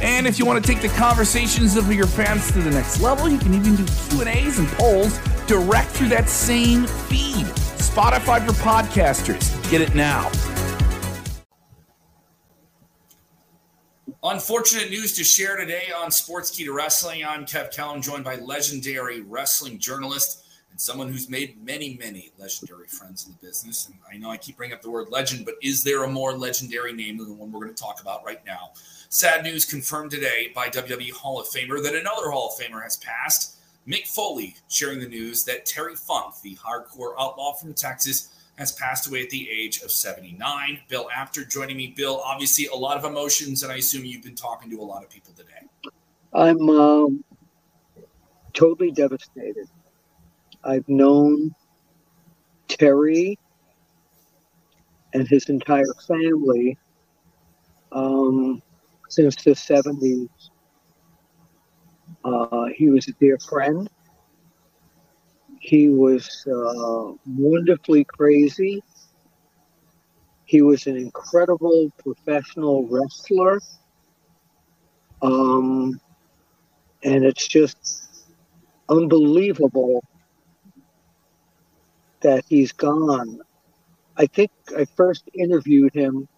And if you want to take the conversations of your fans to the next level, you can even do Q&As and polls direct through that same feed. Spotify for podcasters. Get it now. Unfortunate news to share today on Sportskeeda to Wrestling. I'm Kev Kellam, joined by legendary wrestling journalist and someone who's made many, many legendary friends in the business. And I know I keep bringing up the word legend, but is there a more legendary name than the one we're going to talk about right now? Sad news confirmed today by WWE Hall of Famer that another Hall of Famer has passed. Mick Foley sharing the news that Terry Funk, the hardcore outlaw from Texas, has passed away at the age of 79. Bill Apter joining me. Bill, obviously a lot of emotions, and I assume you've been talking to a lot of people today. I'm um, totally devastated. I've known Terry and his entire family um, since the 70s. Uh, he was a dear friend. He was uh, wonderfully crazy. He was an incredible professional wrestler. Um, and it's just unbelievable that he's gone. I think I first interviewed him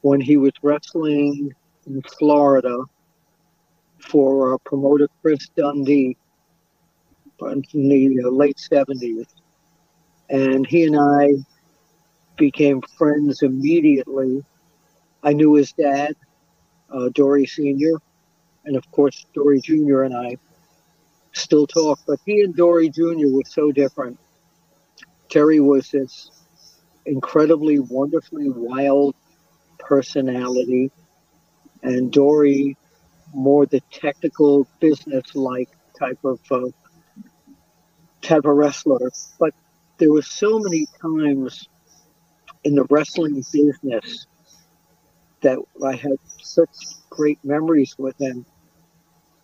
when he was wrestling in Florida for uh, promoter Chris Dundee in the uh, late 70s. And he and I became friends immediately. I knew his dad, uh, Dory Sr., and of course, Dory Jr. and I still talk, but he and Dory Jr. were so different. Terry was this incredibly, wonderfully wild personality, and Dory more the technical, business-like type of uh, type of wrestler. But there were so many times in the wrestling business that I had such great memories with him.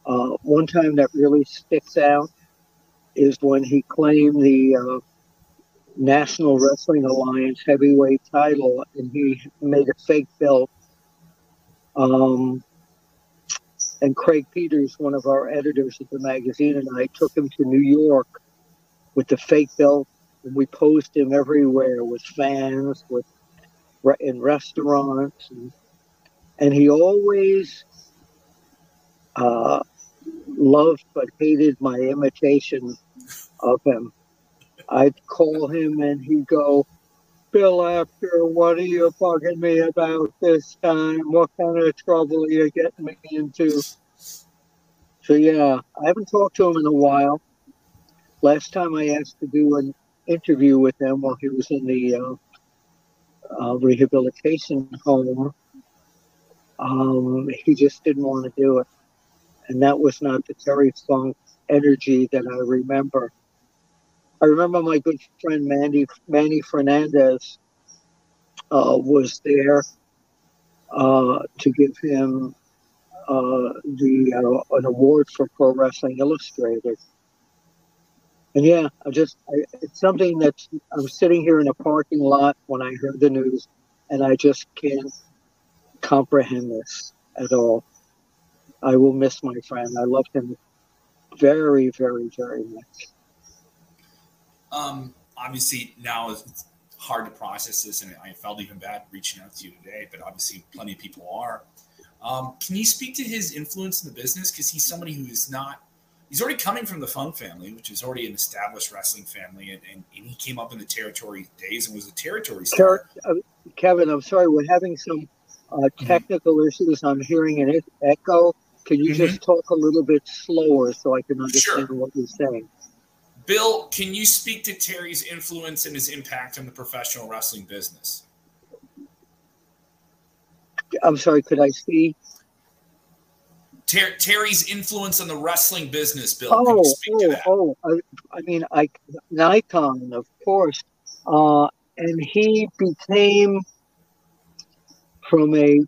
Uh, one time that really sticks out is when he claimed the uh, National Wrestling Alliance heavyweight title, and he made a fake belt. Um, and Craig Peters, one of our editors at the magazine, and I took him to New York with the fake belt, and we posed him everywhere with fans, with in restaurants, and, and he always uh, loved but hated my imitation of him. I'd call him and he'd go, Bill Apter, what are you bugging me about this time? What kind of trouble are you getting me into? So, yeah, I haven't talked to him in a while. Last time I asked to do an interview with him while he was in the uh, uh, rehabilitation home, um, he just didn't want to do it. And that was not the Terry Funk energy that I remember. I remember my good friend Mandy Manny Fernandez uh, was there uh, to give him uh, the uh, an award for Pro Wrestling Illustrated. And yeah, I just I, it's something that I'm sitting here in a parking lot when I heard the news, and I just can't comprehend this at all. I will miss my friend. I loved him very, very, very much. Um, obviously, now it's hard to process this, and I felt even bad reaching out to you today, but obviously, plenty of people are. Um, can you speak to his influence in the business? Because he's somebody who is not, he's already coming from the Funk family, which is already an established wrestling family, and, and, and he came up in the territory days and was a territory star. Uh, Kevin, I'm sorry, we're having some uh, mm-hmm. technical mm-hmm. issues. I'm hearing an echo. Can you mm-hmm. just talk a little bit slower so I can understand sure. what you're saying? Bill, can you speak to Terry's influence and his impact on the professional wrestling business? I'm sorry, could I see? Ter- Terry's influence on the wrestling business, Bill. Oh, oh, oh! I, I, mean, I, an icon, of course. Uh, and he became from a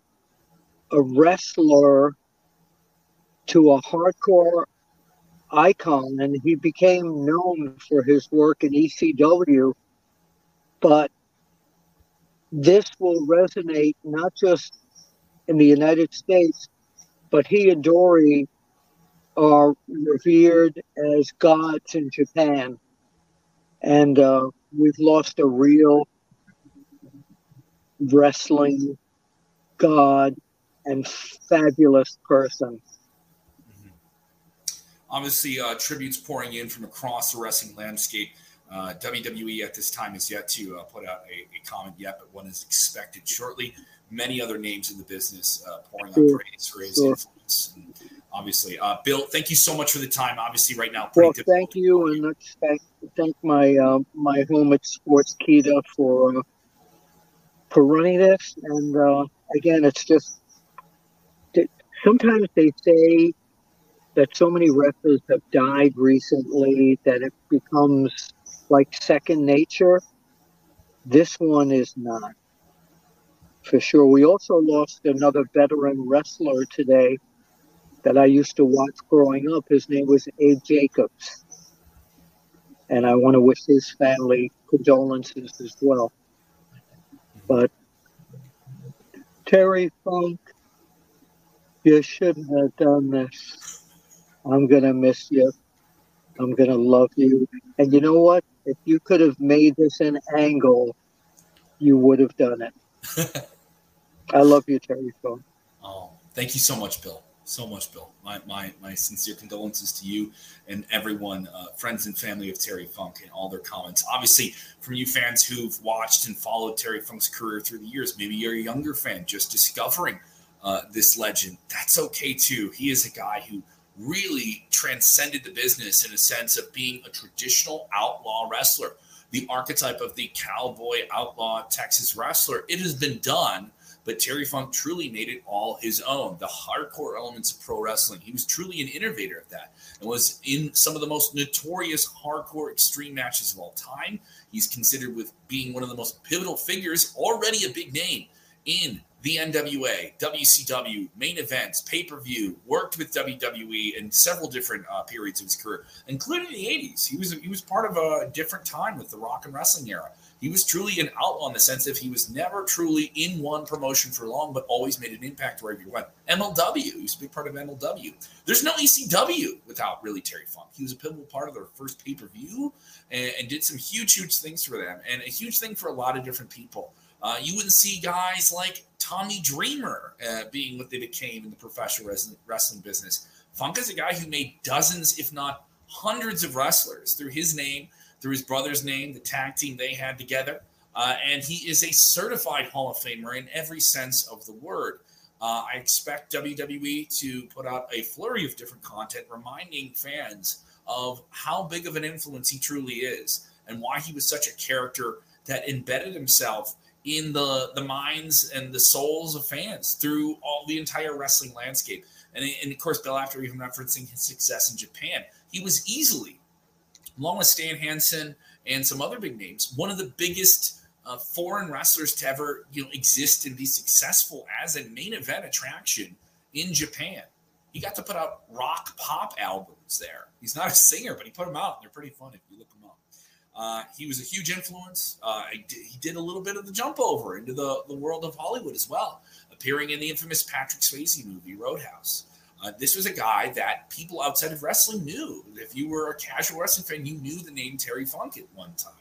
a wrestler to a hardcore icon, and he became known for his work in ECW. But this will resonate not just in the United States, but he and Dory are revered as gods in Japan. And uh, we've lost a real wrestling god and fabulous person. Obviously, uh, tributes pouring in from across the wrestling landscape. Uh, WWE at this time is yet to uh, put out a, a, comment yet, but one is expected shortly. Many other names in the business uh, pouring sure. out praise for his sure. influence. And obviously, uh, Bill, thank you so much for the time. Obviously, right now, well, thank you, and let's thank, thank my uh, my home at Sportskeeda for uh, for running this. And again, it's just sometimes they say that so many wrestlers have died recently that it becomes like second nature. This one is not, for sure. We also lost another veteran wrestler today that I used to watch growing up. His name was Abe Jacobs. And I want to wish his family condolences as well. But Terry Funk, you shouldn't have done this. I'm going to miss you. I'm going to love you. And you know what? If you could have made this an angle, you would have done it. I love you, Terry Funk. Oh, thank you so much, Bill. So much, Bill. My, my, my sincere condolences to you and everyone, uh, friends and family of Terry Funk, and all their comments. Obviously, from you fans who've watched and followed Terry Funk's career through the years, maybe you're a younger fan just discovering uh, this legend. That's okay too. He is a guy who really transcended the business in a sense of being a traditional outlaw wrestler, the archetype of the cowboy outlaw Texas wrestler. It has been done, but Terry Funk truly made it all his own. The hardcore elements of pro wrestling. He was truly an innovator of that and was in some of the most notorious hardcore extreme matches of all time. He's considered with being one of the most pivotal figures, already a big name in the NWA, WCW, main events, pay per view, worked with WWE in several different uh, periods of his career, including the 80s. He was he was part of a different time with the rock and wrestling era. He was truly an outlaw in the sense that he was never truly in one promotion for long, but always made an impact wherever he went. MLW, he was a big part of MLW. There's no ECW without really Terry Funk. He was a pivotal part of their first pay per view and, and did some huge, huge things for them, and a huge thing for a lot of different people. Uh, you wouldn't see guys like Tommy Dreamer uh, being what they became in the professional wrestling business. Funk is a guy who made dozens, if not hundreds, of wrestlers through his name, through his brother's name, the tag team they had together. Uh, and he is a certified Hall of Famer in every sense of the word. Uh, I expect WWE to put out a flurry of different content reminding fans of how big of an influence he truly is and why he was such a character that embedded himself in the the minds and the souls of fans through all the entire wrestling landscape. And, and of course, Bill, Apter even referencing his success in Japan, he was easily, along with Stan Hansen and some other big names, one of the biggest uh, foreign wrestlers to ever you know exist and be successful as a main event attraction in Japan. He got to put out rock pop albums there. He's not a singer, but he put them out. They're pretty fun if you look them up. Uh, he was a huge influence. Uh, he did a little bit of the jump over into the, the world of Hollywood as well, appearing in the infamous Patrick Swayze movie Roadhouse. Uh, this was a guy that people outside of wrestling knew. If you were a casual wrestling fan, you knew the name Terry Funk at one time.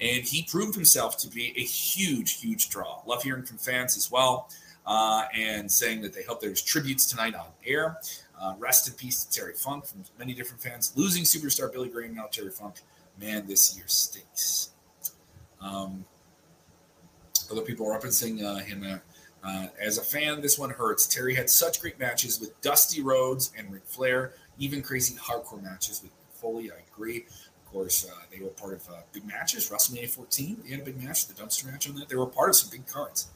And he proved himself to be a huge, huge draw. Love hearing from fans as well uh, and saying that they hope there's tributes tonight on air. Uh, rest in peace to Terry Funk from many different fans. Losing superstar Billy Graham, now Terry Funk man, this year stinks. Um, other people are referencing uh, him uh, uh, as a fan. This one hurts. Terry had such great matches with Dusty Rhodes and Ric Flair, even crazy hardcore matches with Foley. I agree. Of course, uh, they were part of uh, big matches. WrestleMania 14, they had a big match, the dumpster match on that. They were part of some big cards.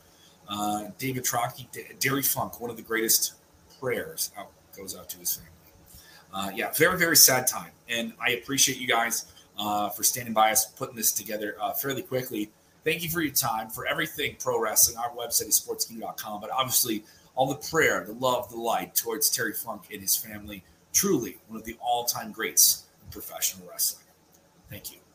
David Trocky, D- Funk, one of the greatest prayers out goes out to his family. Yeah, very, very sad time. And I appreciate you guys uh, for standing by us, putting this together uh, fairly quickly. Thank you for your time. For everything pro wrestling, our website is sportskeeda.com. But obviously, all the prayer, the love, the light towards Terry Funk and his family. Truly one of the all time greats in professional wrestling. Thank you.